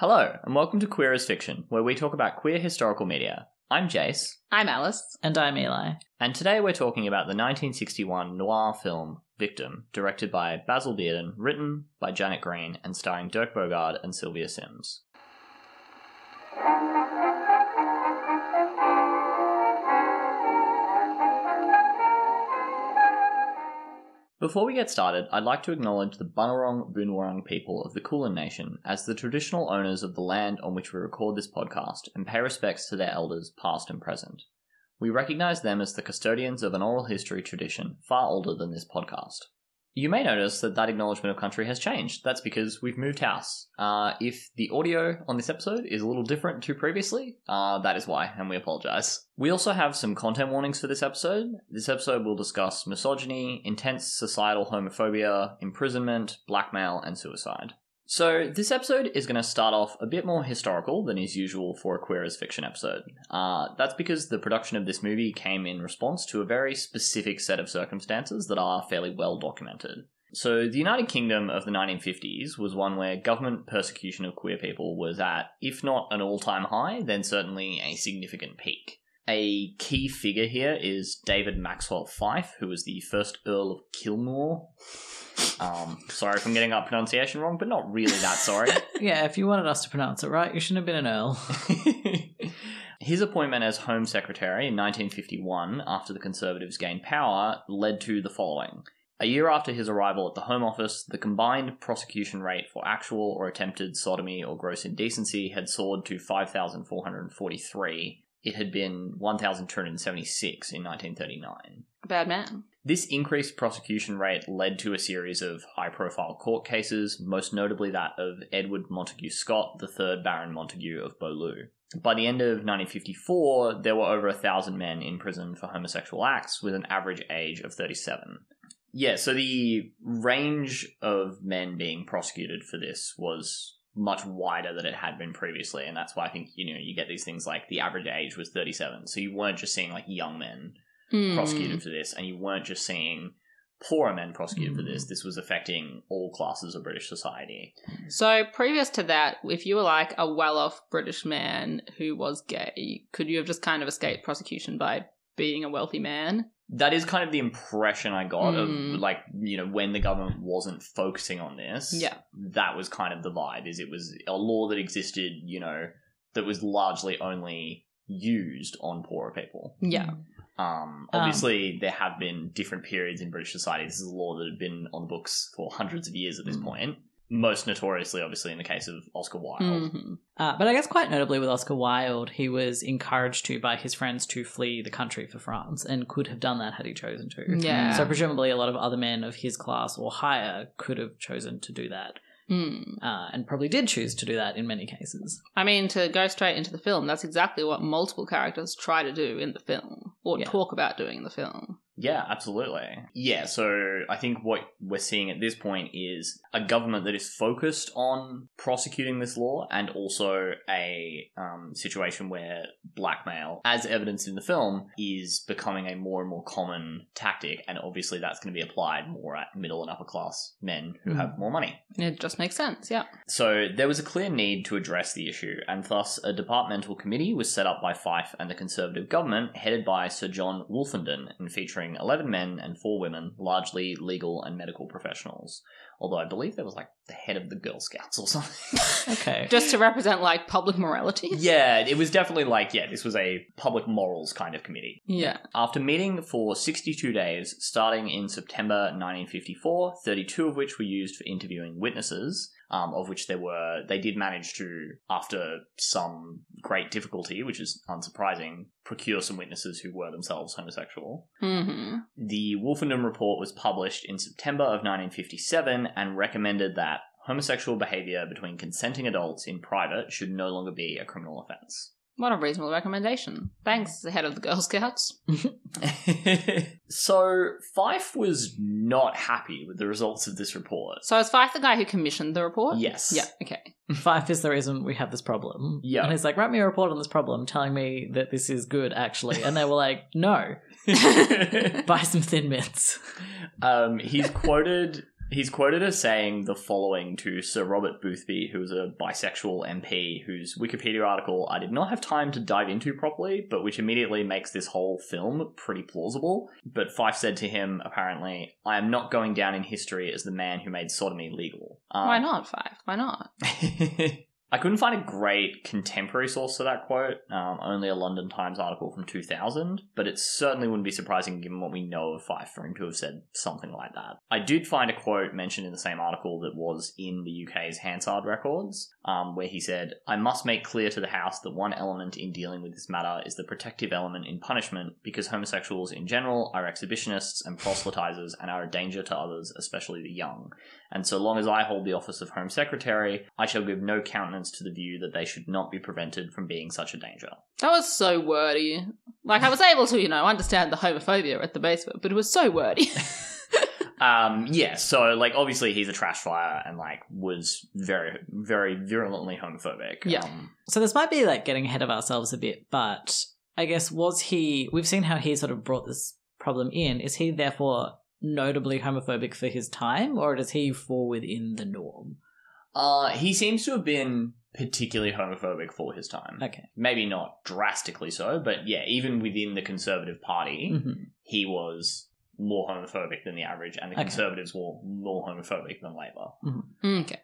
Hello, and welcome to Queer as Fiction, where we talk about queer historical media. I'm Jace, I'm Alice. And I'm Eli. and today we're talking about the 1961 noir film Victim, directed by Basil Dearden, written by Janet Green, and starring Dirk Bogarde and Sylvia Syms. Before we get started, I'd like to acknowledge the Bunurong Boonwurrung people of the Kulin Nation as the traditional owners of the land on which we record this podcast and pay respects to their elders past and present. We recognize them as the custodians of an oral history tradition far older than this podcast. You may notice that that acknowledgement of country has changed. That's because we've moved house. Uh, if the audio on this episode is a little different to previously, uh, that is why, and we apologize. We also have some content warnings for this episode. This episode will discuss misogyny, intense societal homophobia, imprisonment, blackmail, and suicide. So, this episode is going to start off a bit more historical than is usual for a queer as fiction episode. Uh, that's because the production of this movie came in response to a very specific set of circumstances that are fairly well documented. So, the United Kingdom of the 1950s was one where government persecution of queer people was at, if not an all time high, then certainly a significant peak. A key figure here is David Maxwell Fyfe, who was the first Earl of Kilmuir. Um, sorry if I'm getting that pronunciation wrong, but not really that sorry. Yeah, if you wanted us to pronounce it right, you shouldn't have been an Earl. His appointment as Home Secretary in 1951, after the Conservatives gained power, led to the following. A year after his arrival at the Home Office, the combined prosecution rate for actual or attempted sodomy or gross indecency had soared to 5,443. It had been 1,276 in 1939. A bad man. This increased prosecution rate led to a series of high profile court cases, most notably that of Edward Montagu Scott, the third Baron Montagu of Beaulieu. By the end of 1954, there were over a thousand men in prison for homosexual acts with an average age of 37. Yeah, so the range of men being prosecuted for this was much wider than it had been previously, and that's why I think, you know, you get these things like the average age was 37. So you weren't just seeing like young men Hmm. prosecuted for this, and you weren't just seeing poorer men prosecuted for Mm. this. This was affecting all classes of British society. So, previous to that, if you were like a well off British man who was gay, could you have just kind of escaped prosecution by being a wealthy man? That is kind of the impression I got Mm. of like you know when the government wasn't focusing on this. Yeah. that was kind of the vibe. Is it was a law that existed, you know, that was largely only used on poorer people. Yeah. Um, obviously, there have been different periods in British society. This is a law that had been on the books for hundreds of years at this Mm. point. Most notoriously, obviously, in the case of Oscar Wilde. Mhm. Uh, but I guess quite notably with Oscar Wilde, he was encouraged to by his friends to flee the country for France and could have done that had he chosen to. Yeah. So presumably a lot of other men of his class or higher could have chosen to do that. Hmm. Uh, and probably did choose to do that in many cases. I mean, to go straight into the film, that's exactly what multiple characters try to do in the film, or Yeah. talk about doing in the film. Yeah, absolutely. Yeah, so I think what we're seeing at this point is a government that is focused on prosecuting this law and also a um, situation where blackmail, as evidenced in the film, is becoming a more and more common tactic. And obviously, that's going to be applied more at middle and upper class men who Mm. have more money. It just makes sense, yeah. So there was a clear need to address the issue, and thus a departmental committee was set up by Fyfe and the Conservative government, headed by Sir John Wolfenden, and featuring 11 men and 4 women, largely legal and medical professionals. Although I believe there was like the head of the Girl Scouts or something. Okay. Just to represent, like, public morality. yeah, it was definitely like, yeah, this was a public morals kind of committee. Yeah. After meeting for 62 days, starting in September 1954, 32 of which were used for interviewing witnesses, um, of which there were, they did manage to, after some great difficulty, which is unsurprising, procure some witnesses who were themselves homosexual. hmm The Wolfenden Report was published in September of 1957 and recommended that homosexual behavior between consenting adults in private should no longer be a criminal offense. What a reasonable recommendation. Thanks, the head of the Girl Scouts. so Fyfe was not happy with the results of this report. So is Fyfe the guy who commissioned the report? Yes. Yeah, okay. Fyfe is the reason we have this problem. Yeah. And he's like, write me a report on this problem telling me that this is good, actually. And they were like, no, buy some thin mints. um, he's quoted He's quoted as saying the following to Sir Robert Boothby, who was a bisexual MP, whose Wikipedia article I did not have time to dive into properly, but which immediately makes this whole film pretty plausible. But Fyfe said to him, apparently, I am not going down in history as the man who made sodomy legal. Um, Why not Fyfe? Why not? I couldn't find a great contemporary source for that quote, um, only a London Times article from 2000, but it certainly wouldn't be surprising given what we know of Fyfe for him to have said something like that. I did find a quote mentioned in the same article that was in the UK's Hansard records, um, where he said, I must make clear to the House that one element in dealing with this matter is the protective element in punishment, because homosexuals in general are exhibitionists and proselytizers and are a danger to others, especially the young and so long as I hold the office of Home Secretary, I shall give no countenance to the view that they should not be prevented from being such a danger. That was so wordy. Like I was able to, you know, understand the homophobia at the base of it, but it was so wordy. Um, yeah, so like obviously he's a trash fire and like was very, very virulently homophobic. Yeah. Um, So this might be like getting ahead of ourselves a bit, but I guess was he? We've seen how he sort of brought this problem in. Is he therefore notably homophobic for his time, or does he fall within the norm? uh, he seems to have been particularly homophobic for his time. Okay. Maybe not drastically so, but yeah, even within the Conservative Party, Mhm. he was more homophobic than the average, and the Okay. Conservatives were more homophobic than Labour. okay.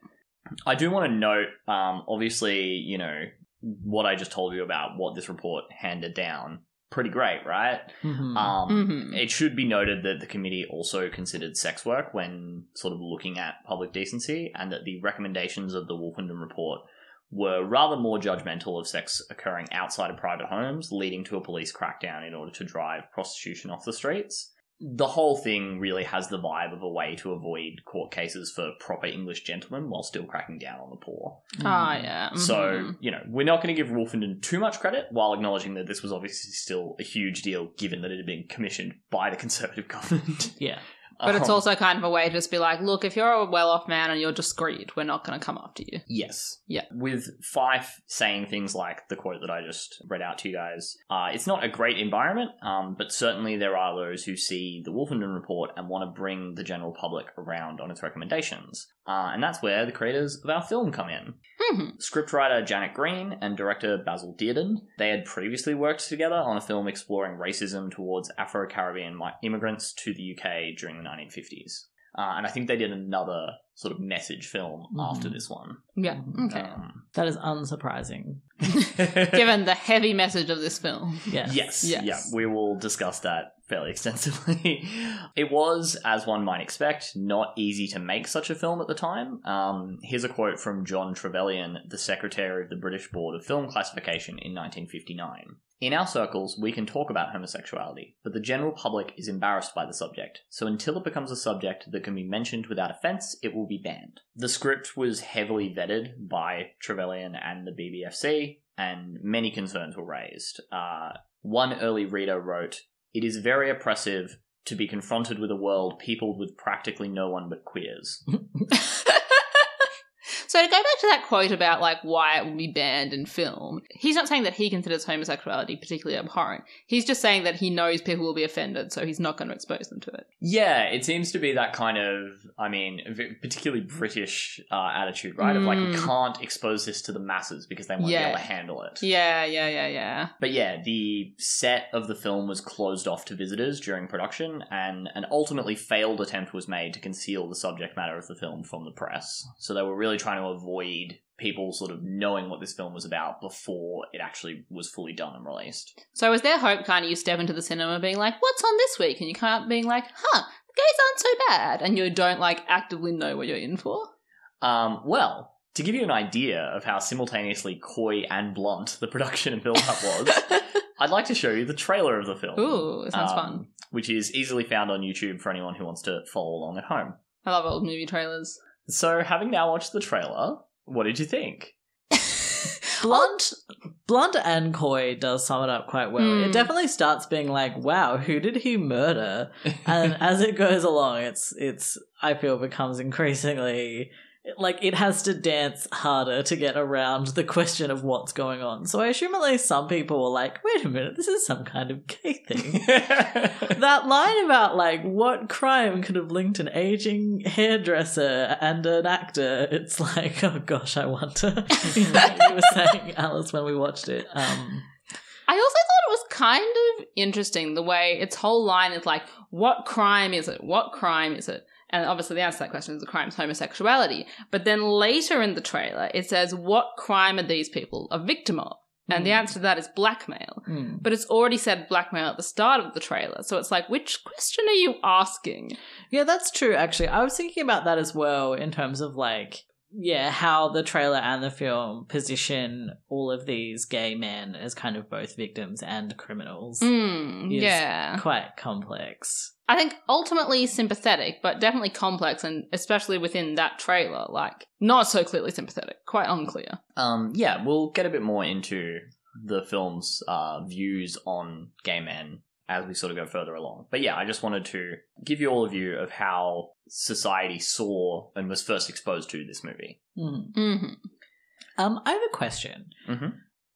I do want to note, um, obviously, you know, what I just told you about what this report handed down. Pretty great, right? Mhm. Um, Mhm. It should be noted that the committee also considered sex work when sort of looking at public decency, and that the recommendations of the Wolfenden report were rather more judgmental of sex occurring outside of private homes, leading to a police crackdown in order to drive prostitution off the streets. The whole thing really has the vibe of a way to avoid court cases for proper English gentlemen while still cracking down on the poor. Ah, Mhm. yeah. So, mhm. you know, we're not going to give Wolfenden too much credit while acknowledging that this was obviously still a huge deal given that it had been commissioned by the Conservative government. Yeah. But it's Um, also kind of a way to just be like, look, if you're a well off man and you're discreet, we're not going to come after you. Yes. Yeah. With Fyfe saying things like the quote that I just read out to you guys, uh, it's not a great environment, um, but certainly there are those who see the Wolfenden report and want to bring the general public around on its recommendations. Uh, and that's where the creators of our film come in. Mhm. Scriptwriter Janet Green and director Basil Dearden, they had previously worked together on a film exploring racism towards Afro-Caribbean mi- immigrants to the UK during the 1950s. Uh, and I think they did another sort of message film Mhm. after this one. Yeah. Mhm. Okay. Um, That is unsurprising. Given the heavy message of this film. Yes. Yes, Yes. yeah, we will discuss that fairly extensively. it was, as one might expect, not easy to make such a film at the time. Um, here's a quote from John Trevelyan, the secretary of the British Board of Film Classification in 1959. In our circles, we can talk about homosexuality, but the general public is embarrassed by the subject, so until it becomes a subject that can be mentioned without offence, it will be banned. The script was heavily vetted by Trevelyan and the BBFC, and many concerns were raised. Uh, one early reader wrote, It is very oppressive to be confronted with a world peopled with practically no one but queers. so to go back to that quote about like why it would be banned in film, he's not saying that he considers homosexuality particularly abhorrent. He's just saying that he knows people will be offended, so he's not going to expose them to it. Yeah, it seems to be that kind of, I mean, particularly British uh, attitude, right? Of like, we Mm. can't expose this to the masses because they won't be able to handle it. Yeah, yeah, yeah, yeah. But yeah, the set of the film was closed off to visitors during production, and an ultimately failed attempt was made to conceal the subject matter of the film from the press. So they were really trying to avoid people sort of knowing what this film was about before it actually was fully done and released. So is there hope kind of you step into the cinema being like, what's on this week? And you come out being like, huh, the gays aren't so bad. And you don't like actively know what you're in for? Um, well, to give you an idea of how simultaneously coy and blunt the production and build-up was, I'd like to show you the trailer of the film. Ooh, sounds um, fun. Which is easily found on YouTube for anyone who wants to follow along at home. I love old movie trailers. So, having now watched the trailer, what did you think? Blunt, blunt and coy does sum it up quite well. Mm. It definitely starts being like, "Wow, who did he murder?" And as it goes along, it's it's I feel becomes increasingly like it has to dance harder to get around the question of what's going on. So I assume at least some people were like, wait a minute, this is some kind of gay thing. that line about like what crime could have linked an aging hairdresser and an actor, it's like, oh gosh, I wonder. you, know, were saying, Alice, when we watched it. Um, I also thought it was kind of interesting the way its whole line is like, what crime is it? What crime is it? And obviously, the answer to that question is the crime is homosexuality. But then later in the trailer, it says, What crime are these people a victim of? And the Hmm. answer to that is blackmail. hmm. But it's already said blackmail at the start of the trailer. So it's like, which question are you asking? Yeah, that's true, actually. I was thinking about that as well in terms of like, yeah, how the trailer and the film position all of these gay men as kind of both victims and criminals. Mm, Is yeah. Quite complex. I think ultimately sympathetic, but definitely complex, and especially within that trailer, like, not so clearly sympathetic. Quite unclear. Um, yeah, we'll get a bit more into the film's uh, views on gay men as we sort of go further along. But yeah, I just wanted to give you all a view of how society saw and was first exposed to this movie. Mhm. hmm Um, I have a question. Mhm.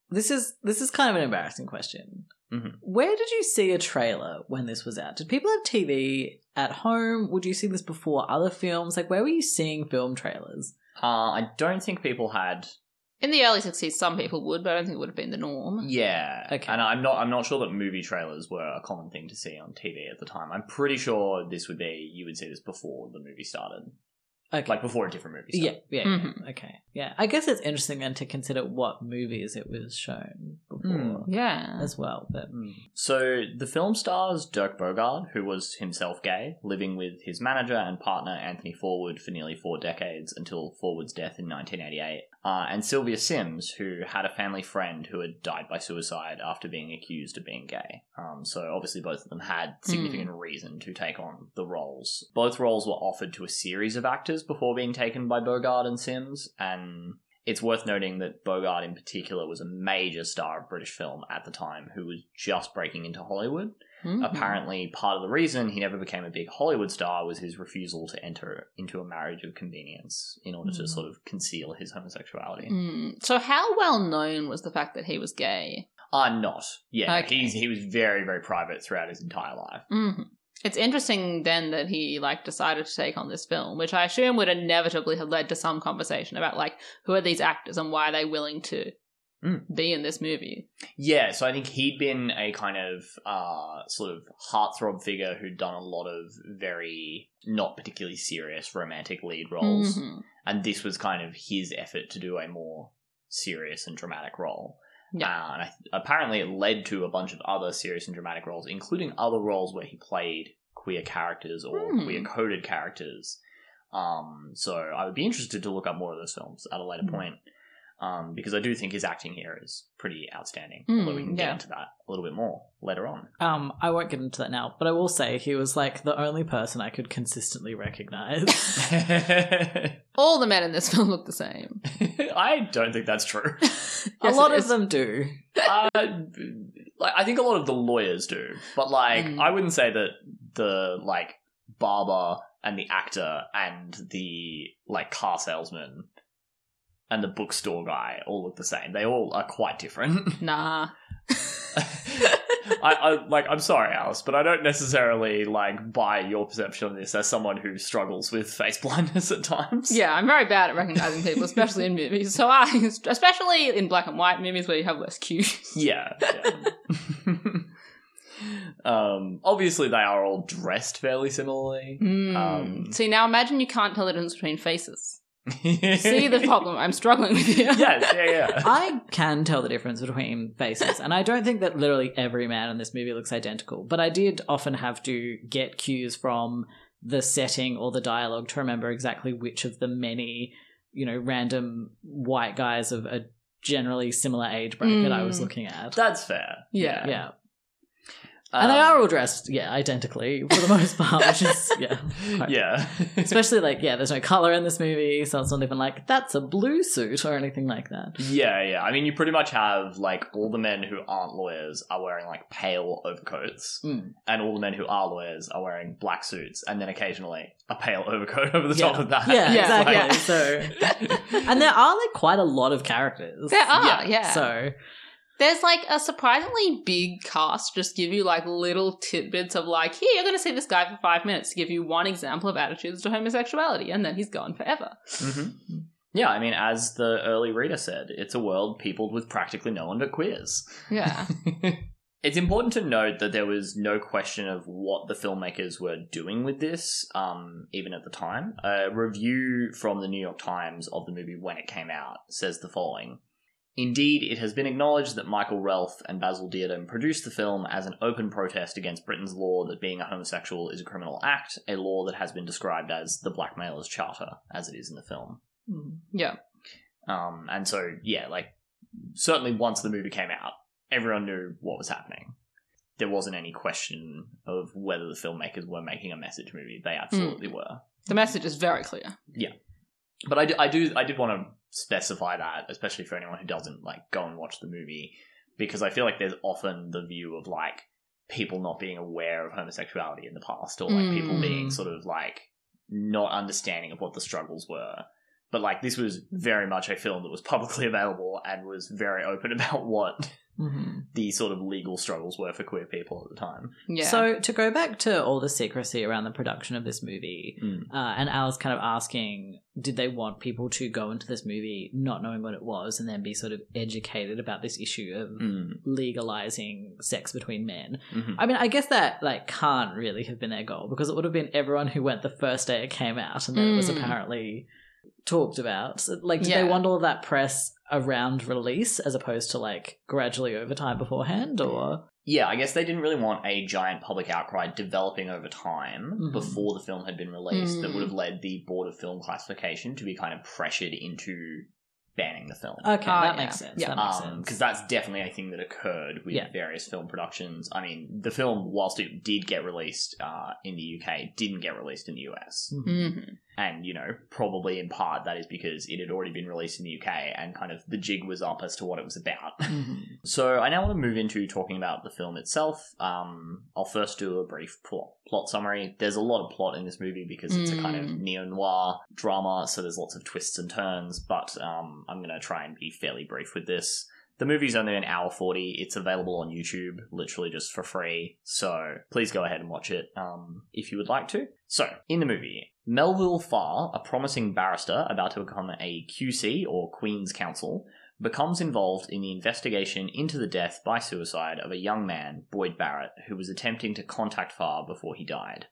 This is this is kind of an embarrassing question. Mhm. Where did you see a trailer when this was out? Did people have TV at home? Would you see this before other films? Like, where were you seeing film trailers? Uh, I don't think people had In the early 60s, some people would, but I don't think it would have been the norm. Yeah. Okay. And I'm not I'm not sure that movie trailers were a common thing to see on TV at the time. I'm pretty sure this would be you would see this before the movie started. Okay. Like before a different movie yeah, started. yeah, Mhm. yeah. Okay. Yeah. I guess it's interesting then to consider what movies it was shown before Mm. Yeah. as well. But Mm. So the film stars Dirk Bogarde, who was himself gay, living with his manager and partner Anthony Forward for nearly four decades until Forward's death in 1988, uh, and Sylvia Syms, who had a family friend who had died by suicide after being accused of being gay. Um, so obviously both of them had significant reason to take on the roles. Both roles were offered to a series of actors before being taken by Bogarde and Syms, and it's worth noting that Bogarde in particular was a major star of British film at the time who was just breaking into Hollywood. Mhm. Apparently, part of the reason he never became a big Hollywood star was his refusal to enter into a marriage of convenience in order to Mm. sort of conceal his homosexuality. Mm. So, how well known was the fact that he was gay? Uh, not. Yeah, Okay. he's he was very, very private throughout his entire life. hmm It's interesting then that he like decided to take on this film, which I assume would inevitably have led to some conversation about like who are these actors and why are they willing to Mm. be in this movie. Yeah, so I think he'd been a kind of uh, sort of heartthrob figure who'd done a lot of very not particularly serious romantic lead roles. Mhm. and this was kind of his effort to do a more serious and dramatic role. Yeah. Uh, and I, apparently, it led to a bunch of other serious and dramatic roles, including other roles where he played queer characters or Hmm. queer coded characters. Um, so I would be interested to look up more of those films at a later Hmm. point. Um, because I do think his acting here is pretty outstanding. Hmm, although we can get into that a little bit more later on. um, I won't get into that now. But I will say he was like the only person I could consistently recognize. All the men in this film look the same. I don't think that's true. a lot of them do. uh, like I think a lot of the lawyers do, but like Mm. I wouldn't say that the like barber and the actor and the like car salesman and the bookstore guy all look the same. They all are quite different. Nah. I, I like I'm sorry, Alice, but I don't necessarily like buy your perception of this as someone who struggles with face blindness at times. Yeah, I'm very bad at recognizing people, especially in movies. So I, especially in black and white movies where you have less cues. Yeah. yeah. um, obviously, they are all dressed fairly similarly. Mm. Um, See, now imagine you can't tell the difference between faces. See the problem I'm struggling with here. yes, yeah, yeah. I can tell the difference between faces, and I don't think that literally every man in this movie looks identical. But I did often have to get cues from the setting or the dialogue to remember exactly which of the many, you know, random white guys of a generally similar age bracket I was Mm. looking at. That's fair. Yeah. yeah. And they Um, are all dressed, yeah, identically for the most part, which is yeah, quite- yeah. Especially like yeah, there's no color in this movie, so it's not even like that's a blue suit or anything like that. Yeah, yeah. I mean, you pretty much have like all the men who aren't lawyers are wearing like pale overcoats, Mm. and all the men who are lawyers are wearing black suits, and then occasionally a pale overcoat over the yeah. top of that. Yeah, Yeah, exactly. yeah. So, and there are like quite a lot of characters. There are, Yeah. yeah. So There's like a surprisingly big cast, just give you like little tidbits of like, here, you're going to see this guy for five minutes to give you one example of attitudes to homosexuality, and then he's gone forever. hmm Yeah, I mean, as the early reader said, it's a world peopled with practically no one but queers. Yeah. It's important to note that there was no question of what the filmmakers were doing with this, um, even at the time. A review from the New York Times of the movie when it came out says the following. Indeed, it has been acknowledged that Michael Relph and Basil Dearden produced the film as an open protest against Britain's law that being a homosexual is a criminal act, a law that has been described as the Blackmailer's Charter, as it is in the film. mm. Yeah. Um, and so, yeah, like, certainly once the movie came out, everyone knew what was happening. There wasn't any question of whether the filmmakers were making a message movie. They absolutely were. The message is very clear. Yeah. But I do, I do, I did want to specify that, especially for anyone who doesn't like go and watch the movie, because I feel like there's often the view of like people not being aware of homosexuality in the past, or like people Mm. being sort of like not understanding of what the struggles were. But like this was very much a film that was publicly available and was very open about what Mhm. the sort of legal struggles were for queer people at the time. Yeah. So to go back to all the secrecy around the production of this movie, Mm. uh, and Alice kind of asking, did they want people to go into this movie not knowing what it was and then be sort of educated about this issue of Mm. legalizing sex between men? Mhm. I mean, I guess that like can't really have been their goal because it would have been everyone who went the first day it came out and then it was Mm. apparently talked about. Like, did Yeah. they want all that press around release as opposed to like gradually over time beforehand, or Yeah, I guess they didn't really want a giant public outcry developing over time Mhm. before the film had been released that Mm. would have led the Board of Film Classification to be kind of pressured into banning the film. okay, Ah, that yeah. makes sense. Yeah. That makes because sense. that's definitely a thing that occurred with Yeah. various film productions. I mean, the film, whilst it did get released uh, in the UK, didn't get released in the US. Mhm. Mhm. And, you know, probably in part that is because it had already been released in the UK and kind of the jig was up as to what it was about. Mhm. So I now want to move into talking about the film itself. Um, I'll first do a brief plot, plot summary. There's a lot of plot in this movie because it's a kind of Mm. neo noir drama, so there's lots of twists and turns. But um, I'm going to try and be fairly brief with this. The movie's only an hour 40. It's available on YouTube, literally just for free. So please go ahead and watch it um, if you would like to. So, in the movie, Melville Farr, a promising barrister about to become a QC or Queen's Counsel, becomes involved in the investigation into the death by suicide of a young man, Boyd Barrett, who was attempting to contact Farr before he died.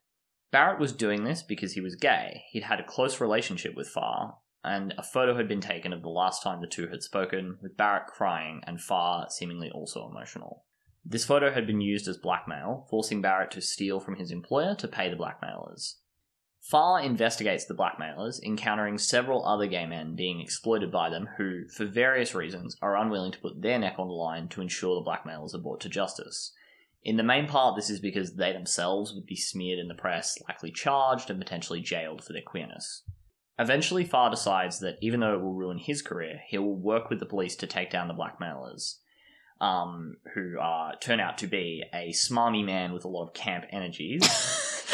Barrett was doing this because he was gay. He'd had a close relationship with Farr, and a photo had been taken of the last time the two had spoken, with Barrett crying and Farr seemingly also emotional. This photo had been used as blackmail, forcing Barrett to steal from his employer to pay the blackmailers. Farr investigates the blackmailers, encountering several other gay men being exploited by them who, for various reasons, are unwilling to put their neck on the line to ensure the blackmailers are brought to justice. In the main part, this is because they themselves would be smeared in the press, likely charged, and potentially jailed for their queerness. Eventually, Farr decides that even though it will ruin his career, he will work with the police to take down the blackmailers, um, who uh, turn out to be a smarmy man with a lot of camp energies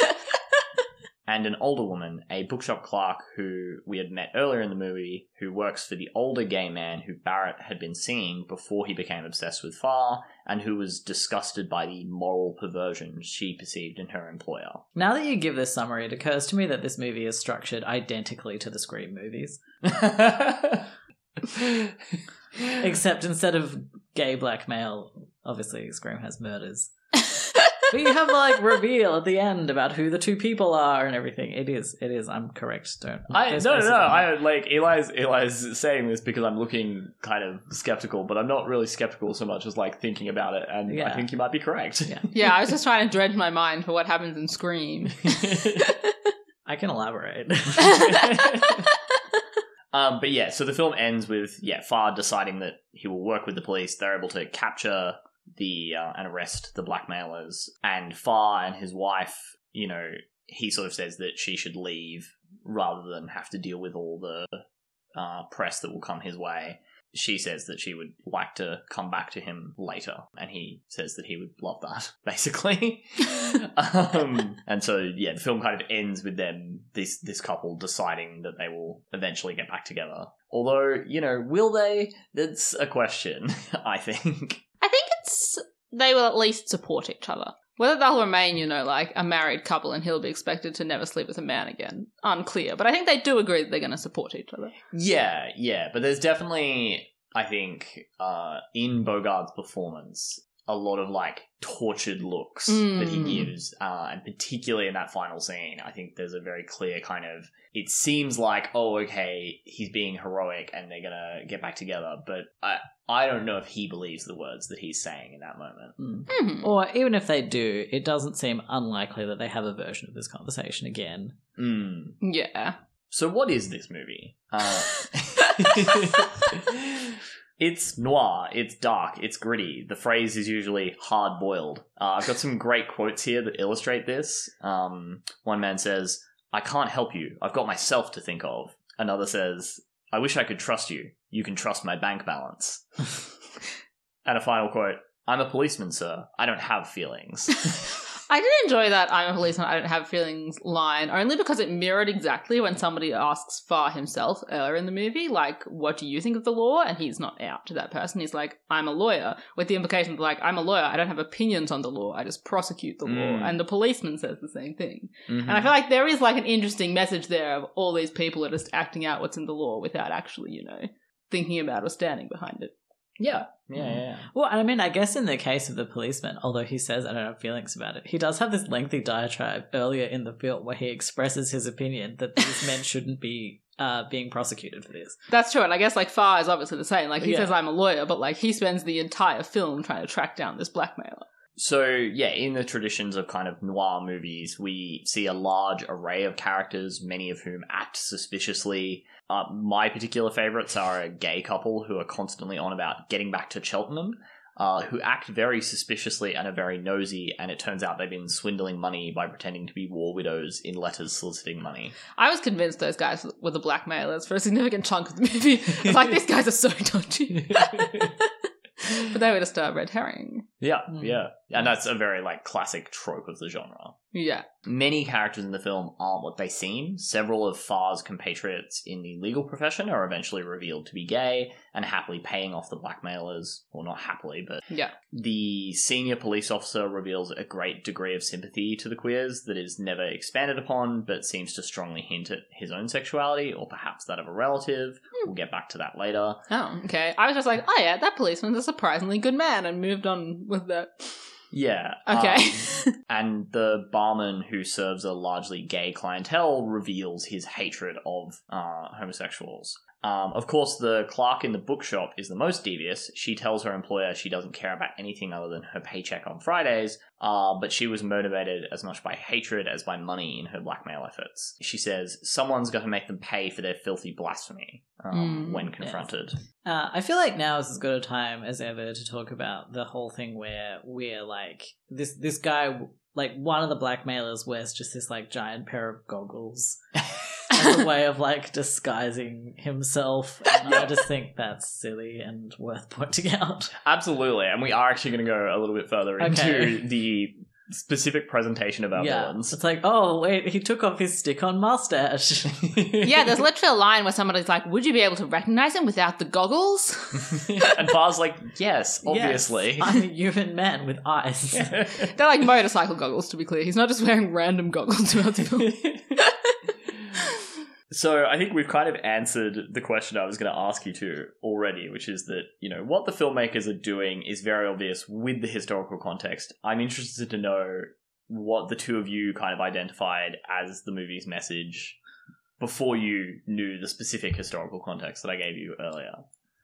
and an older woman, a bookshop clerk who we had met earlier in the movie, who works for the older gay man who Barrett had been seeing before he became obsessed with Farr, and who was disgusted by the moral perversion she perceived in her employer. Now that you give this summary, it occurs to me that this movie is structured identically to the Scream movies, except instead of gay blackmail, obviously Scream has murders. But you have like reveal at the end about who the two people are and everything. It is, it is. I'm correct. Don't. I no no no. racism. I like Eli's Eli's saying this because I'm looking kind of skeptical, but I'm not really skeptical so much as like thinking about it, and I think you might be correct. Yeah. yeah, I was just trying to dredge my mind for what happens in Scream. I can elaborate. um, but yeah, so the film ends with yeah Farr deciding that he will work with the police. They're able to capture the uh, and arrest the blackmailers. And Farr and his wife, you know, he sort of says that she should leave rather than have to deal with all the uh, press that will come his way. She says that she would like to come back to him later, and he says that he would love that, basically. um, and so, yeah, the film kind of ends with them, this this couple, deciding that they will eventually get back together. Although, you know, will they? That's a question. I think. They will at least support each other. Whether they'll remain, you know, like a married couple and he'll be expected to never sleep with a man again, unclear. But I think they do agree that they're going to support each other. Yeah, yeah, but there's definitely, I think, uh, in Bogarde's performance, a lot of like tortured looks that he Mm. gives, uh, and particularly in that final scene, I think there's a very clear kind of. It seems like, oh, okay, he's being heroic, and they're gonna get back together, but I, I don't know if he believes the words that he's saying in that moment. Mm. Mhm. Or even if they do, it doesn't seem unlikely that they have a version of this conversation again. Mm. Yeah. So, what is this movie? Uh, it's noir, it's dark, it's gritty. The phrase is usually hard boiled. Uh, I've got some great quotes here that illustrate this. Um, one man says, I can't help you. I've got myself to think of. Another says, I wish I could trust you. You can trust my bank balance. and a final quote I'm a policeman, sir. I don't have feelings. I did enjoy that I'm a policeman, I don't have feelings line, only because it mirrored exactly when somebody asks Farr himself earlier in the movie, like, what do you think of the law? And he's not out to that person. He's like, I'm a lawyer, with the implication that, like, I'm a lawyer, I don't have opinions on the law, I just prosecute the law. Mm. And the policeman says the same thing. Mhm. And I feel like there is, like, an interesting message there of all these people are just acting out what's in the law without actually, you know, thinking about or standing behind it. Yeah, yeah, yeah. yeah. Well, I mean, I guess in the case of the policeman, although he says I don't have feelings about it, he does have this lengthy diatribe earlier in the film where he expresses his opinion that these men shouldn't be uh, being prosecuted for this. That's true, and I guess like Farr is obviously the same. Like he Yeah. says, "I'm a lawyer," but like he spends the entire film trying to track down this blackmailer. So, yeah, in the traditions of kind of noir movies, we see a large array of characters, many of whom act suspiciously. Uh, my particular favorites are a gay couple who are constantly on about getting back to Cheltenham, uh, who act very suspiciously and are very nosy, and it turns out they've been swindling money by pretending to be war widows in letters soliciting money. I was convinced those guys were the blackmailers for a significant chunk of the movie. I was like, these guys are so dodgy, but they were just a red herring. Yeah, Hmm. yeah. And that's a very, like, classic trope of the genre. Yeah, Many characters in the film aren't what they seem. Several of Farr's compatriots in the legal profession are eventually revealed to be gay and happily paying off the blackmailers. Well, not happily, but yeah. the senior police officer reveals a great degree of sympathy to the queers that is never expanded upon, but seems to strongly hint at his own sexuality or perhaps that of a relative. Hmm. We'll get back to that later. Oh, okay. I was just like, oh yeah, that policeman's a surprisingly good man, and moved on with that. Yeah. Okay. um, and the barman who serves a largely gay clientele reveals his hatred of uh, homosexuals. Um, of course, the clerk in the bookshop is the most devious. She tells her employer she doesn't care about anything other than her paycheck on Fridays, uh, but she was motivated as much by hatred as by money in her blackmail efforts. She says someone's got to make them pay for their filthy blasphemy um, Mm, when yes. confronted. Uh, I feel like now is as good a time as ever to talk about the whole thing where we're like this this guy like one of the blackmailers wears just this like giant pair of goggles as a way of like disguising himself. And I just think that's silly and worth pointing out. Absolutely, and we are actually going to go a little bit further into Okay. the specific presentation of our yeah, villains. it's like oh wait, he took off his stick-on mustache. Yeah, there's literally a line where somebody's like, "Would you be able to recognize him without the goggles?" and Bar's like, yes, obviously. Yes, I'm a human man with eyes. They're like motorcycle goggles, to be clear. He's not just wearing random goggles throughout the film. So I think we've kind of answered the question I was going to ask you to already, which is that, you know, what the filmmakers are doing is very obvious with the historical context. I'm interested to know what the two of you kind of identified as the movie's message before you knew the specific historical context that I gave you earlier.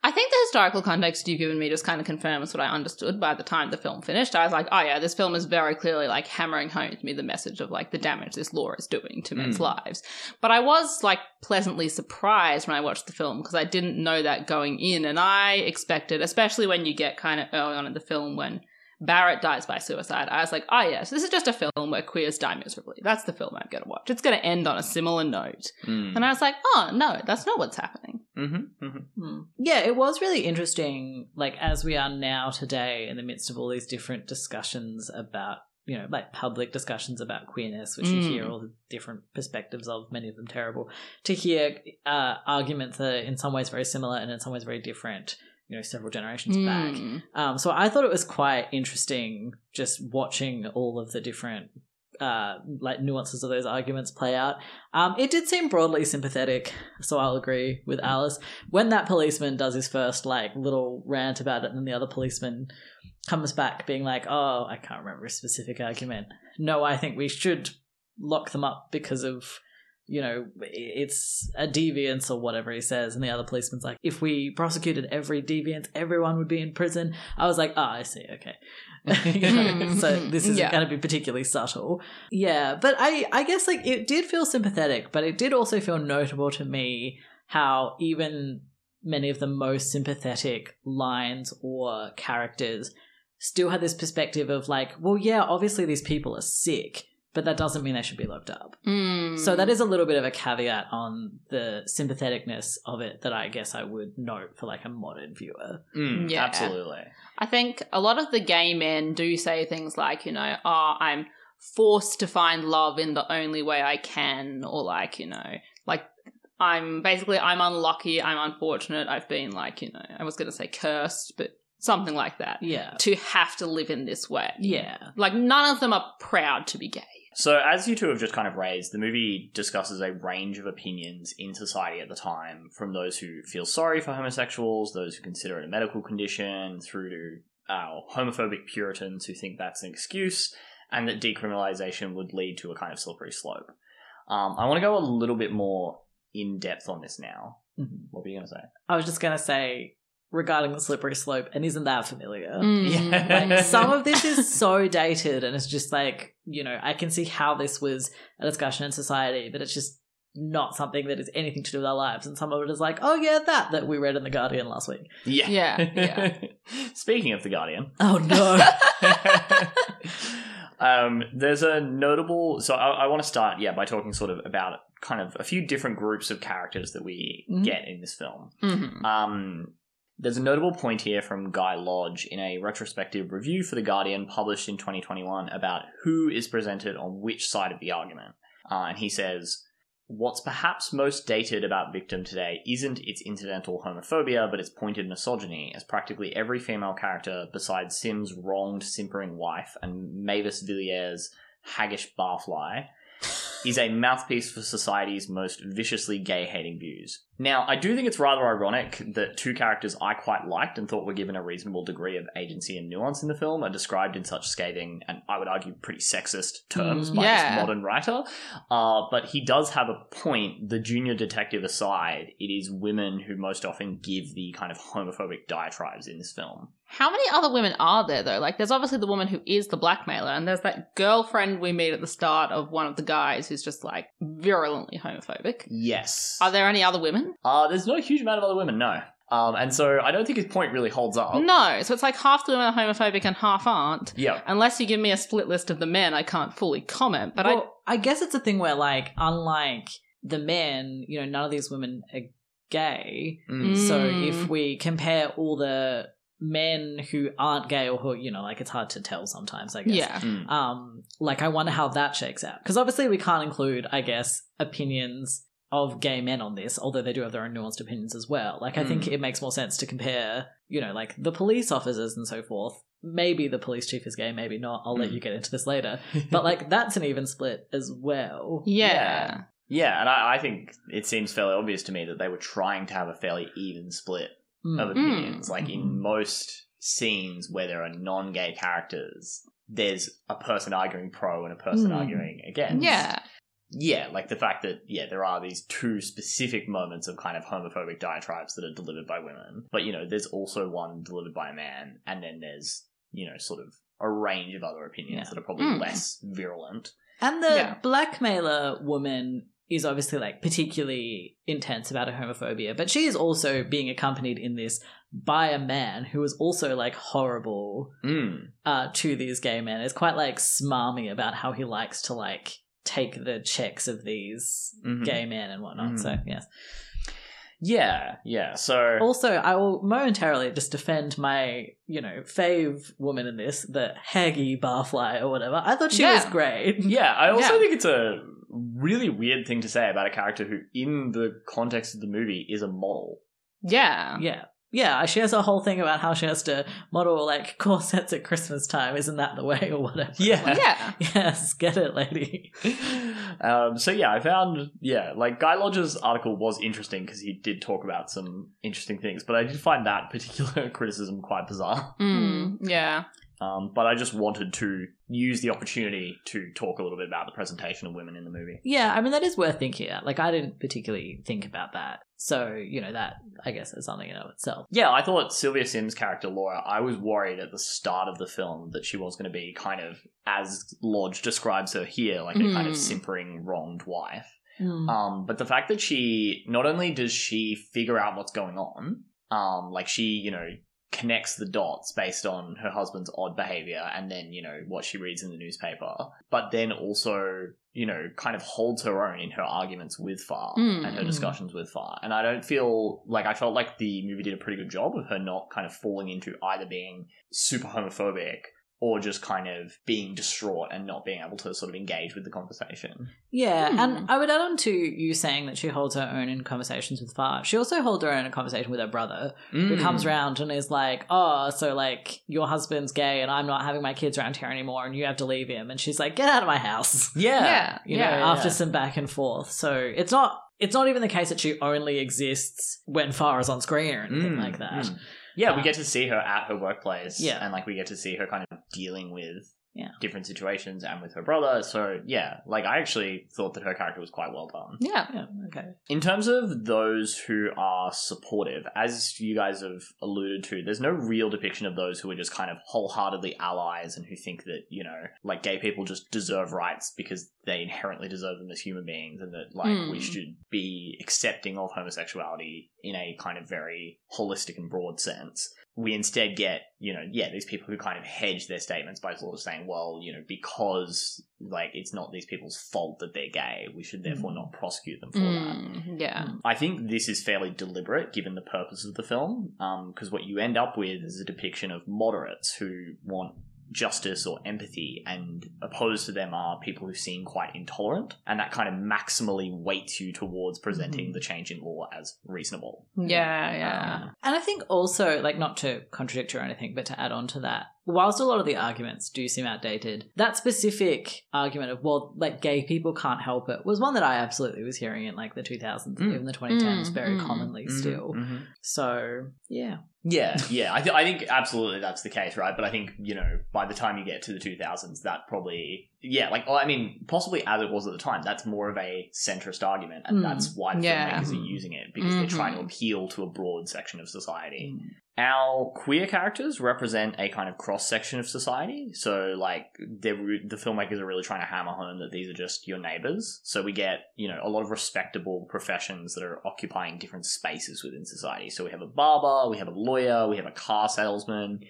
I think the historical context you've given me just kind of confirms what I understood by the time the film finished. I was like, oh yeah, this film is very clearly like hammering home to me the message of like the damage this law is doing to men's Mm. lives. But I was like pleasantly surprised when I watched the film because I didn't know that going in and I expected, especially when you get kind of early on in the film when Barrett dies by suicide, I was like, oh yes, this is just a film where queers die miserably. That's the film I'm going to watch. It's going to end on a similar note. Mm. And I was like, oh no, that's not what's happening. Mm-hmm, mm-hmm. Hmm. Yeah, it was really interesting, like, as we are now today in the midst of all these different discussions about, you know, like public discussions about queerness, which you Mm. hear all the different perspectives of, many of them terrible, to hear uh, arguments that are in some ways very similar and in some ways very different, you know, several generations back. Hmm. Um, so I thought it was quite interesting just watching all of the different uh, like nuances of those arguments play out. Um, it did seem broadly sympathetic, so I'll agree with Alice. When that policeman does his first like little rant about it, and then the other policeman comes back being like, "Oh, I can't remember a specific argument. No, I think we should lock them up because of." You know, it's a deviance or whatever he says, and the other policeman's like, "If we prosecuted every deviance, everyone would be in prison." I was like, "Ah, I see. Okay." You know, so this isn't Yeah. going to be particularly subtle. Yeah, but I I guess like it did feel sympathetic, but it did also feel notable to me how even many of the most sympathetic lines or characters still had this perspective of like, well, yeah, obviously these people are sick, but that doesn't mean they should be locked up. Hmm. So that is a little bit of a caveat on the sympatheticness of it that I guess I would note for like a modern viewer. Mm, Yeah. Absolutely. I think a lot of the gay men do say things like, you know, oh, I'm forced to find love in the only way I can, or like, you know, like I'm basically I'm unlucky, I'm unfortunate, I've been like, you know, I was gonna say cursed, but something like that. Yeah. To have to live in this way. Yeah. Like none of them are proud to be gay. So, as you two have just kind of raised, the movie discusses a range of opinions in society at the time, from those who feel sorry for homosexuals, those who consider it a medical condition, through to our homophobic Puritans who think that's an excuse, and that decriminalization would lead to a kind of slippery slope. Um, I want to go a little bit more in depth on this now. Mhm. What were you going to say? I was just gonna say regarding the slippery slope, and isn't that familiar? Mm. Yeah. Like some of this is so dated, and it's just like you know I can see how this was a discussion in society, but it's just not something that is anything to do with our lives. And some of it is like, oh yeah, that that we read in the Guardian last week. Yeah. Yeah, yeah. Speaking of The Guardian, Oh no. um, there's a notable. So I, I want to start, yeah, by talking sort of about kind of a few different groups of characters that we Mhm. get in this film. Mhm. Um, there's a notable point here from Guy Lodge in a retrospective review for The Guardian published in 2021 about who is presented on which side of the argument. Uh, and he says, What's perhaps most dated about Victim today isn't its incidental homophobia, but its pointed misogyny, as practically every female character besides Syms's wronged, simpering wife and Mavis Villiers' haggish barfly is a mouthpiece for society's most viciously gay hating views. Now, I do think it's rather ironic that two characters I quite liked and thought were given a reasonable degree of agency and nuance in the film are described in such scathing and I would argue pretty sexist terms Mm, by yeah. this modern writer. Uh, but he does have a point. The junior detective aside, it is women who most often give the kind of homophobic diatribes in this film. How many other women are there though? Like, there's obviously the woman who is the blackmailer, and there's that girlfriend we meet at the start of one of the guys who's just like virulently homophobic. Yes. Are there any other women? Uh, there's no huge amount of other women, no. Um, and so I don't think his point really holds up. No, so it's like half the women are homophobic and half aren't. Yeah. Unless you give me a split list of the men, I can't fully comment. But well, I guess it's a thing where like unlike the men, you know, none of these women are gay. Mm. Mm. So if we compare all the men who aren't gay or who, you know, like it's hard to tell sometimes, I I guess. yeah, Mm. Um, like I wonder how that shakes out. Because obviously we can't include, I guess, opinions of gay men on this, although they do have their own nuanced opinions as well. Like I think Mm. it makes more sense to compare, you know, like the police officers and so forth. Maybe the police chief is gay, maybe not. I'll let Mm. you get into this later. But like that's an even split as well. yeah, Yeah, and I, I think it seems fairly obvious to me that they were trying to have a fairly even split Mm. of opinions. Like in most scenes where there are non-gay characters, there's a person arguing pro and a person Mm. arguing against. yeah. Yeah, like the fact that yeah, there are these two specific moments of kind of homophobic diatribes that are delivered by women, but you know, there's also one delivered by a man, and then there's you know, sort of a range of other opinions Yeah. that are probably Mm. less virulent. And the Yeah. blackmailer woman is obviously like particularly intense about her homophobia, but she is also being accompanied in this by a man who is also like horrible Mm. uh, to these gay men. It's quite like smarmy about how he likes to like take the checks of these Mhm. gay men and whatnot. Mhm. So yes. Yeah, yeah. So Also, I will momentarily just defend my, you know, fave woman in this, the Haggy Barfly or whatever. I thought she was great. Yeah, I also Yeah. think it's a really weird thing to say about a character who, in the context of the movie, is a model. Yeah. Yeah. Yeah, she has a whole thing about how she has to model like corsets at Christmas time. Isn't that the way or whatever? Yeah. Yeah. Yes, get it, lady. um, so yeah, I found yeah, like Guy Lodge's article was interesting because he did talk about some interesting things, but I did find that particular criticism quite bizarre. Mm, yeah. Um, but I just wanted to use the opportunity to talk a little bit about the presentation of women in the movie. Yeah, I mean that is worth thinking about. Like I didn't particularly think about that. So, you know, that I guess is something in of itself. Yeah, I thought Sylvia Syms' character Laura, I was worried at the start of the film that she was going to be kind of, as Lodge describes her here, like a kind of Mm. simpering, wronged wife. Mm. Um, but the fact that she not only does she figure out what's going on, um, like she, you know, connects the dots based on her husband's odd behavior and then, you know, what she reads in the newspaper, but then also, you know, kind of holds her own in her arguments with Farr Mm. and her discussions with Farr. And I don't feel like I felt like the movie did a pretty good job of her not kind of falling into either being super homophobic or just kind of being distraught and not being able to sort of engage with the conversation. Yeah, Hmm. and I would add on to you saying that she holds her own in conversations with Farr. She also holds her own in a conversation with her brother, who Mm. comes around and is like, "Oh, so like your husband's gay, and I'm not having my kids around here anymore, and you have to leave him." And she's like, "Get out of my house." Yeah. Yeah. You yeah. know, after some back and forth. So it's not. It's not even the case that she only exists when Farr is on screen or anything Mm, like that. mm. Yeah, we Um, get to see her at her workplace. Yeah. And like we get to see her kind of dealing with Yeah. different situations and with her brother. So yeah, like I actually thought that her character was quite well done. Yeah. Yeah, okay. In terms of those who are supportive, as you guys have alluded to, there's no real depiction of those who are just kind of wholeheartedly allies and who think that, you know, like gay people just deserve rights because they inherently deserve them as human beings and that, like, we Hmm. should be accepting of homosexuality in a kind of very holistic and broad sense. We instead get, you know, yeah, these people who kind of hedge their statements by sort of saying, well, you know, because, like, it's not these people's fault that they're gay, we should therefore Mm. not prosecute them for that. Mm, yeah. I think this is fairly deliberate given the purpose of the film, because what you end up with is a depiction of moderates who want justice or empathy, and opposed to them are people who seem quite intolerant, and that kind of maximally weights you towards presenting Mhm. the change in law as reasonable. Yeah. Yeah. Um, And I think also, like, not to contradict you or anything, but to add on to that, whilst a lot of the arguments do seem outdated, that specific argument of, well, like, gay people can't help it was one that I absolutely was hearing in, like, the 2000s and Mm. even the 2010s Mm, very mm. commonly mhm, still. mhm. So, yeah. Yeah, yeah. I, th- I think absolutely that's the case, right? But I think, you know, by the time you get to the 2000s, that probably, yeah, like, I mean, possibly as it was at the time, that's more of a centrist argument, and Mm. that's why the Yeah. filmmakers are using it, because they're trying to Mhm. appeal to a broad section of society. Mm. Our queer characters represent a kind of cross section of society. So, like, re- the filmmakers are really trying to hammer home that these are just your neighbors. So, we get, you know, a lot of respectable professions that are occupying different spaces within society. So, we have a barber, we have a lawyer, we have a car salesman.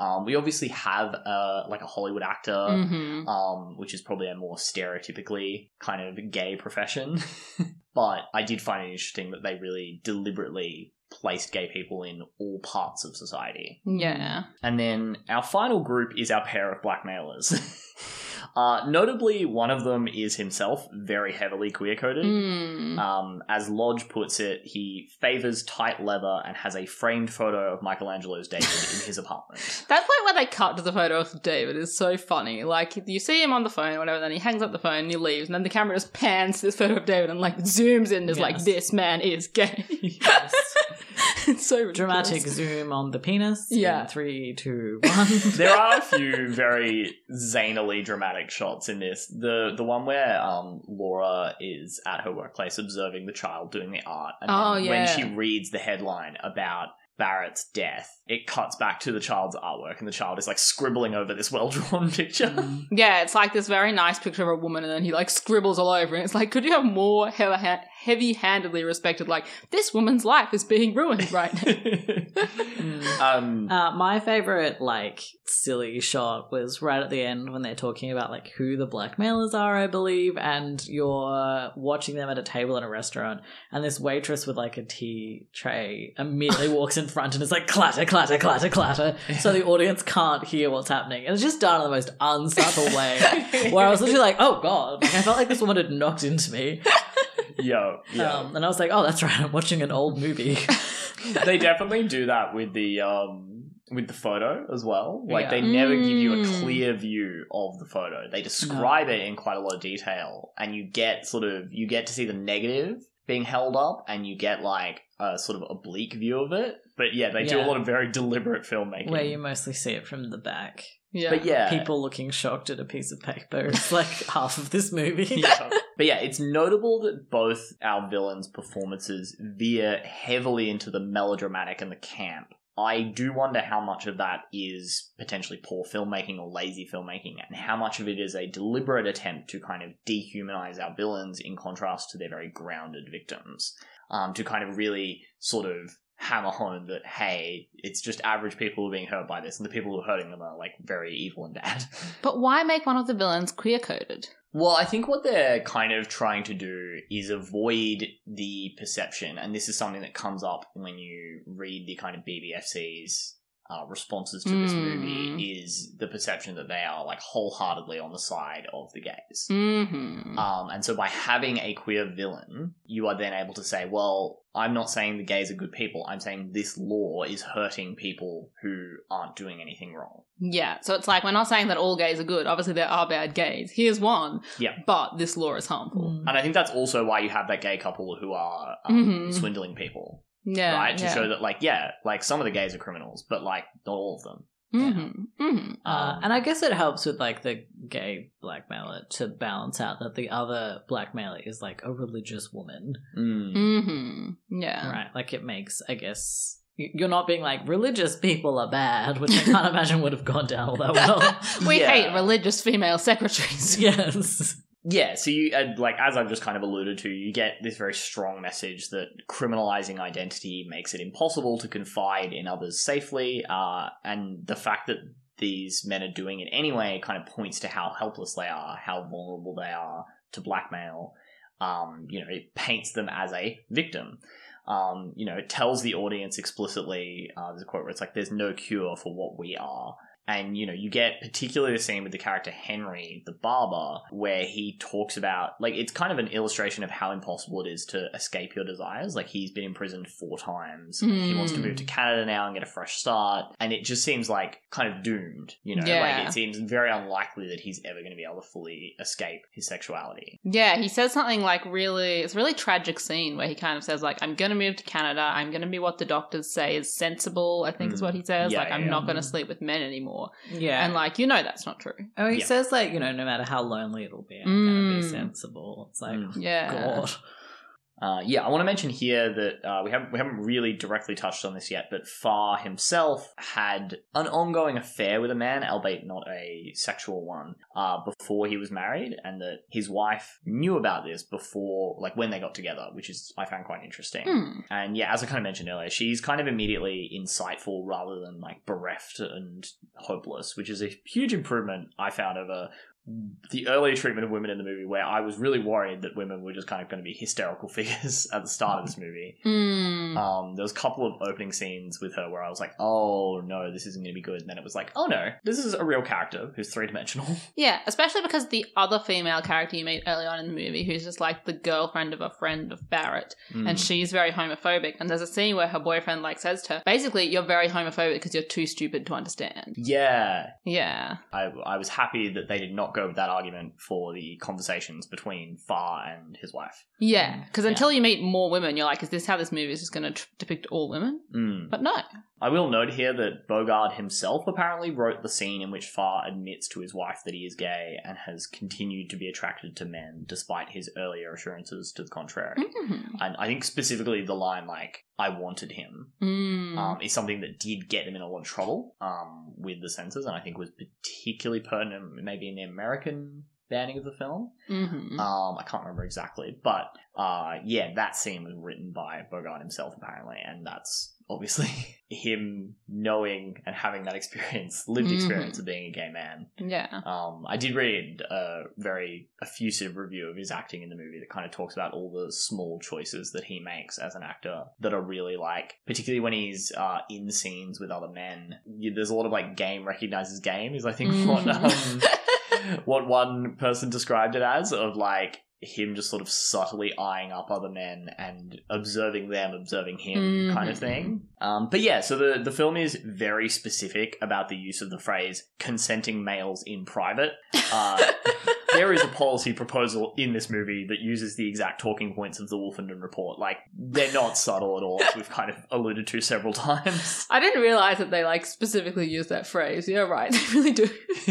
Um, we obviously have a, like a Hollywood actor, hmm um, which is probably a more stereotypically kind of gay profession. but I did find it interesting that they really deliberately placed gay people in all parts of society. Yeah. And then our final group is our pair of blackmailers. uh, notably, one of them is himself very heavily queer coded. Mm. Um, as Lodge puts it, he favors tight leather and has a framed photo of Michelangelo's David in his apartment. That point where they cut to the photo of David is so funny. Like you see him on the phone, or whatever, then he hangs up the phone and he leaves, and then the camera just pans to this photo of David and like zooms in. and is like, this man is gay. Yes. it's so ridiculous. Dramatic zoom on the penis. Yeah. In three, two, one. there are a few very zanily dramatic shots in this. The the one where um, Laura is at her workplace observing the child doing the art, and Oh, yeah. when she reads the headline about Barrett's death, it cuts back to the child's artwork, and the child is like scribbling over this well drawn picture. Yeah, it's like this very nice picture of a woman, and then he like scribbles all over, and it's like, could you have more heavy handedly respected? Like, this woman's life is being ruined right now. um, Uh, my favorite, like, silly shot was right at the end when they're talking about, like, who the blackmailers are, I believe, and you're watching them at a table in a restaurant, and this waitress with, like, a tea tray immediately walks in front and is like, clatter, clatter, clatter, clatter, so the audience can't hear what's happening. And it's just done in the most unsubtle way, where I was literally like, oh god, like, I felt like this woman had knocked into me. Yo, yo. Um, and I was like, oh, that's right, I'm watching an old movie. they definitely do that with the um with the photo as well. Like Yeah. they never give you a Mm. clear view of the photo. They describe it in quite a lot of detail, and you get sort of you get to see the negative being held up, and you get like a sort of oblique view of it. But yeah, they do a Yeah. lot of very deliberate filmmaking. where you mostly see it from the back. Yeah. but yeah, People looking shocked at a piece of paper is like half of this movie. yeah. But yeah, it's notable that both our villains' performances veer heavily into the melodramatic and the camp. I do wonder how much of that is potentially poor filmmaking or lazy filmmaking, and how much of it is a deliberate attempt to kind of dehumanize our villains in contrast to their very grounded victims. Um, to kind of really sort of hammer home that, hey, it's just average people who are being hurt by this, and the people who are hurting them are like very evil and bad. But why make one of the villains queer coded? Well, I think what they're kind of trying to do is avoid the perception, and this is something that comes up when you read the kind of BBFC's uh, responses to this Mm. movie, is the perception that they are like wholeheartedly on the side of the gays. Mm-hmm. Um, and so by having a queer villain, you are then able to say, well, I'm not saying the gays are good people. I'm saying this law is hurting people who aren't doing anything wrong. yeah, so it's like we're not saying that all gays are good. Obviously, there are bad gays. Here's one. Yeah. But this law is harmful. Mm. And I think that's also why you have that gay couple who are um, Mhm. swindling people. Yeah. right? To yeah. show that, like, yeah, like some of the gays are criminals, but like not all of them. Mm-hmm. Mm-hmm. Uh, Um, and I guess it helps with like the gay blackmailer to balance out that the other blackmailer is like a religious woman, Mm. Mm-hmm. Yeah. right? Like it makes, I guess, you're not being like religious people are bad, which I can't imagine would have gone down all that well. we Yeah. hate religious female secretaries. yes. Yeah, so you like as I've just kind of alluded to, you get this very strong message that criminalizing identity makes it impossible to confide in others safely, uh, and the fact that these men are doing it anyway kind of points to how helpless they are, how vulnerable they are to blackmail. Um, you know, it paints them as a victim. Um, you know, it tells the audience explicitly. Uh, there's a quote where it's like, "There's no cure for what we are." And you know, you get particularly the scene with the character Henry, the barber, where he talks about like it's kind of an illustration of how impossible it is to escape your desires. Like he's been imprisoned four times. He wants to Mm. move to Canada now and get a fresh start. And it just seems like kind of doomed, you know, Yeah. like it seems very unlikely that he's ever going to be able to fully escape his sexuality. Yeah, he says something like really, it's a really tragic scene where he kind of says like, "I'm gonna move to Canada. I'm gonna be what the doctors say is sensible." I think is Mm. what he says. Yeah, like, yeah, I'm not gonna sleep with men anymore. Yeah. And like, you know, that's not true. oh, he Yeah. says like, you know, no matter how lonely it'll be, I'm gonna be Mm. sensible. It's like, Mm. Yeah. God. Uh, yeah, I want to mention here that uh, we haven't we haven't really directly touched on this yet, but Farr himself had an ongoing affair with a man, albeit not a sexual one, uh, before he was married, and that his wife knew about this before, like when they got together, which is I found quite interesting. Hmm. And yeah, as I kind of mentioned earlier, she's kind of immediately insightful rather than like bereft and hopeless, which is a huge improvement I found over the earlier treatment of women in the movie, where I was really worried that women were just kind of going to be hysterical figures at the start of this movie. Hmm. Um, there was a couple of opening scenes with her where I was like, "Oh no, this isn't going to be good." And then it was like, "Oh no, this is a real character who's three dimensional." Yeah, especially because the other female character you meet early on in the movie, who's just like the girlfriend of a friend of Barrett, Mm. and she's very homophobic. And there's a scene where her boyfriend like says to her, basically, "You're very homophobic because you're too stupid to understand." yeah, Yeah. I, I was happy that they did not go with that argument for the conversations between Farr and his wife. Yeah, because Yeah. until you meet more women, you're like, is this how this movie is just going to tr- depict all women? Mm. But no. I will note here that Bogarde himself apparently wrote the scene in which Farr admits to his wife that he is gay and has continued to be attracted to men despite his earlier assurances to the contrary. Mhm. And I think specifically the line like "I wanted him" Mm. um, is something that did get him in a lot of trouble um, with the censors, and I think was particularly pertinent maybe in the American banning of the film. Mhm. Um, I can't remember exactly, but uh, yeah, that scene was written by Bogarde himself apparently, and that's obviously him knowing and having that experience, lived experience Mhm. of being a gay man. yeah. Um, I did read a very effusive review of his acting in the movie that kind of talks about all the small choices that he makes as an actor that are really like, particularly when he's uh, in scenes with other men. There's a lot of like game recognizes game is I think what Mhm. um, what one person described it as of like him just sort of subtly eyeing up other men and observing them observing him kind of thing. Um, but yeah so the, the film is very specific about the use of the phrase consenting males in private. Uh, there is a policy proposal in this movie that uses the exact talking points of the wolfenden report. Like they're not subtle at all as we've kind of alluded to several times. I didn't realize that they like specifically use that phrase. You're right, they really do.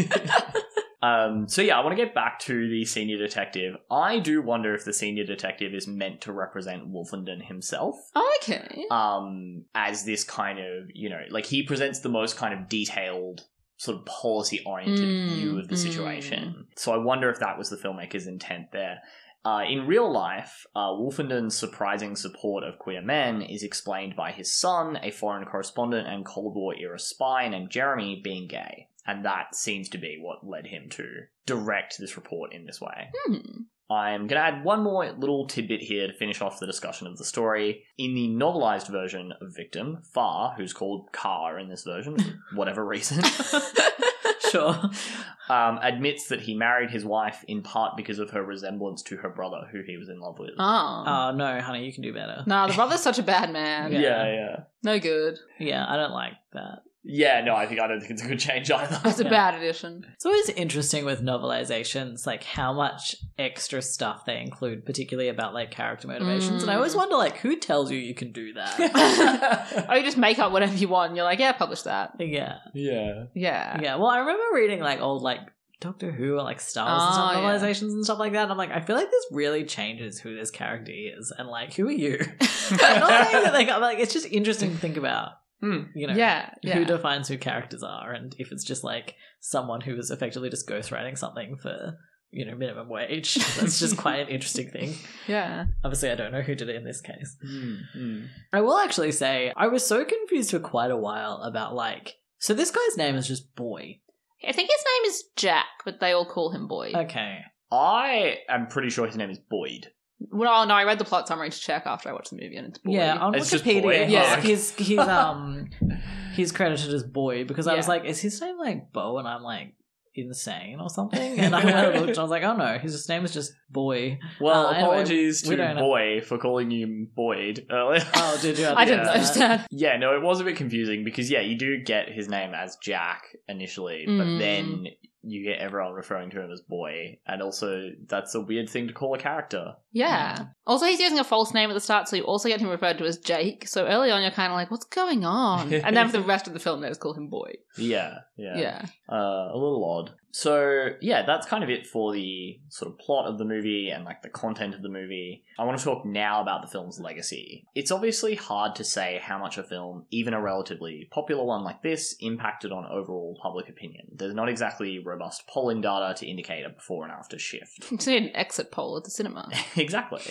Um, so yeah, I want to get back to the senior detective. I do wonder if the senior detective is meant to represent Wolfenden himself. okay. Um, as this kind of, you know, like he presents the most kind of detailed, sort of policy oriented Mm, view of the mm. situation. So I wonder if that was the filmmaker's intent there. Uh, in real life, uh, Wolfenden's surprising support of queer men is explained by his son, a foreign correspondent and Cold War era spy named Jeremy, being gay. And that seems to be what led him to direct this report in this way. Hmm. I'm going to add one more little tidbit here to finish off the discussion of the story. In the novelized version of Victim, Farr, who's called Car in this version, for whatever reason, Sure. um, admits that he married his wife in part because of her resemblance to her brother, who he was in love with. Oh. Oh no, honey, you can do better. nah, the brother's such a bad man. Yeah. yeah, yeah. No good. Yeah, I don't like that. Yeah, no, I think I don't think it's a good change either. It's a bad addition. It's always interesting with novelizations, like how much extra stuff they include, particularly about like character motivations. And I always Mm. wonder, like, who tells you you can do that? Or you just make up whatever you want and you're like, yeah, publish that. yeah, yeah. Yeah. yeah. Well, I remember reading like old like Doctor Who or like Star Wars and stuff, Oh, yeah. novelizations and stuff like that. And I'm like, I feel like this really changes who this character is, and like, who are you? I'm not saying that like, I'm like, it's just interesting to think about. Hmm. You know, Yeah. who defines who characters are, and if it's just like someone who is effectively just ghostwriting something for you know minimum wage. That's just quite an interesting thing. yeah. Obviously, I don't know who did it in this case. Mm, mm. I will actually say I was so confused for quite a while about like. So this guy's name is just Boy. I think his name is Jack, but they all call him Boy. Okay. I am pretty sure his name is Boyd. Well, no, I read the plot summary to check after I watched the movie, and it's Boy. Yeah, on It's just Wikipedia, Boy? he's, Yeah. he's he's um he's credited as Boy because I was Yeah. like, is his name like Bo? And I'm like insane or something. And I went and looked, and I was like, oh no, his name is just Boy. Well, Uh, anyway, apologies we to don't know. Boy for calling you Boyd earlier. Oh, did you? I didn't Yeah. notice that. Yeah, no, it was a bit confusing because yeah, you do get his name as Jack initially, but Mm. then you get everyone referring to him as boy, and also that's a weird thing to call a character. Yeah. Also, he's using a false name at the start, so you also get him referred to as Jake. So early on, you're kind of like, what's going on? and then for the rest of the film, they just call him Boy. Yeah, yeah, Yeah. Uh, a little odd. So yeah, that's kind of it for the sort of plot of the movie and like the content of the movie. I want to talk now about the film's legacy. It's obviously hard to say how much a film, even a relatively popular one like this, impacted on overall public opinion. There's not exactly robust polling data to indicate a before and after shift. It's an exit poll at the cinema. exactly.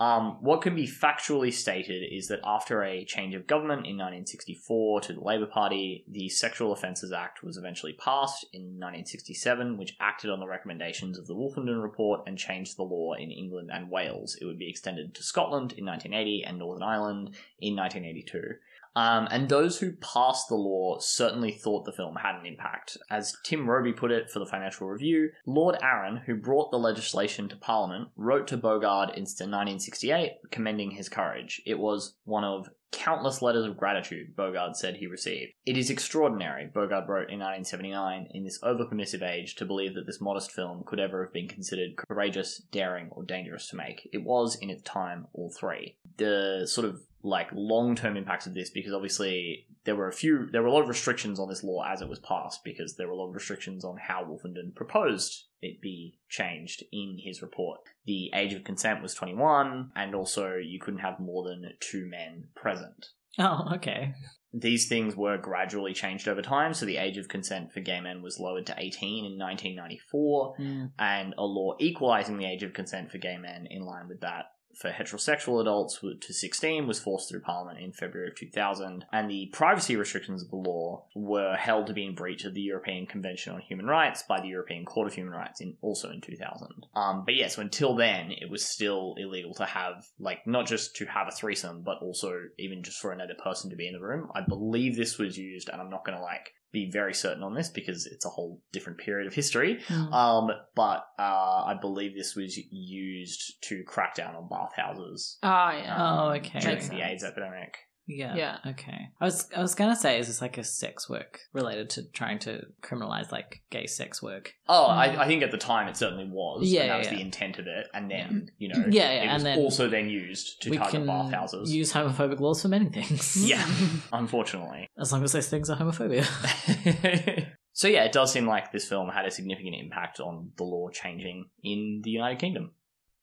Um, what can be factually stated is that after a change of government in 1964 to the Labour Party, the Sexual Offences Act was eventually passed in 1967, which acted on the recommendations of the Wolfenden Report and changed the law in England and Wales. It would be extended to Scotland in 1980 and Northern Ireland in 1982. Um, and those who passed the law certainly thought the film had an impact. As Tim Robey put it for the Financial Review, Lord Arran, who brought the legislation to Parliament, wrote to Bogarde in 1968 commending his courage. It was one of countless letters of gratitude Bogarde said he received. It is extraordinary, Bogarde wrote in 1979, in this over-permissive age, to believe that this modest film could ever have been considered courageous, daring, or dangerous to make. It was, in its time, all three. The sort of like long-term impacts of this because obviously there were a few there were a lot of restrictions on this law as it was passed because there were a lot of restrictions on how Wolfenden proposed it be changed in his report. The age of consent was 21 and also you couldn't have more than two men present. Oh, okay. These things were gradually changed over time, so the age of consent for gay men was lowered to 18 in 1994, Mm. and a law equalizing the age of consent for gay men in line with that for heterosexual adults to 16 was forced through Parliament in February of 2000, and the privacy restrictions of the law were held to be in breach of the European Convention on Human Rights by the European Court of Human Rights in also in 2000. Um, but yeah, so until then, it was still illegal to have like not just to have a threesome, but also even just for another person to be in the room. I believe this was used, and I'm not going to like be very certain on this because it's a whole different period of history. Mm. Um, but uh, I believe this was used to crack down on bathhouses. Oh yeah. um, Oh, okay. During the sense. AIDS epidemic. Yeah. Yeah. Okay. I was I was gonna say, is this like a sex work related to trying to criminalize like gay sex work? Oh, Mm. I, I think at the time it certainly was. Yeah, and that was yeah. the intent of it. And then, you know, Yeah, yeah, it was and then also then used to we target can bathhouses. use homophobic laws for many things. Yeah, unfortunately. As long as those things are homophobia. so yeah, it does seem like this film had a significant impact on the law changing in the United Kingdom.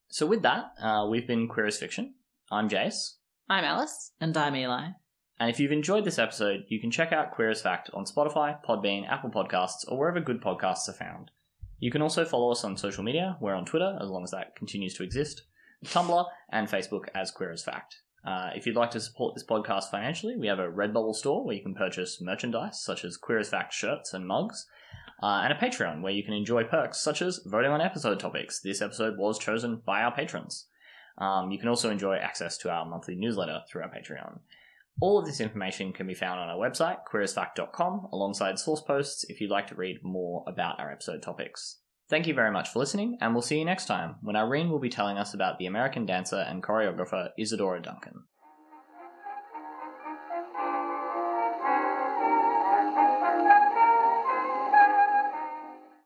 So with that, uh, we've been Queer as Fiction. I'm Jace. I'm Alice. and I'm Eli. And if you've enjoyed this episode, you can check out Queer as Fact on Spotify, Podbean, Apple Podcasts, or wherever good podcasts are found. You can also follow us on social media. We're on Twitter, as long as that continues to exist, Tumblr, and Facebook as Queer as Fact. Uh, if you'd like to support this podcast financially, we have a Redbubble store where you can purchase merchandise such as Queer as Fact shirts and mugs, uh, and a Patreon where you can enjoy perks such as voting on episode topics. This episode was chosen by our patrons. Um, you can also enjoy access to our monthly newsletter through our Patreon. All of this information can be found on our website, queerasfact.com, alongside source posts if you'd like to read more about our episode topics. Thank you very much for listening, and we'll see you next time when Irene will be telling us about the American dancer and choreographer Isadora Duncan.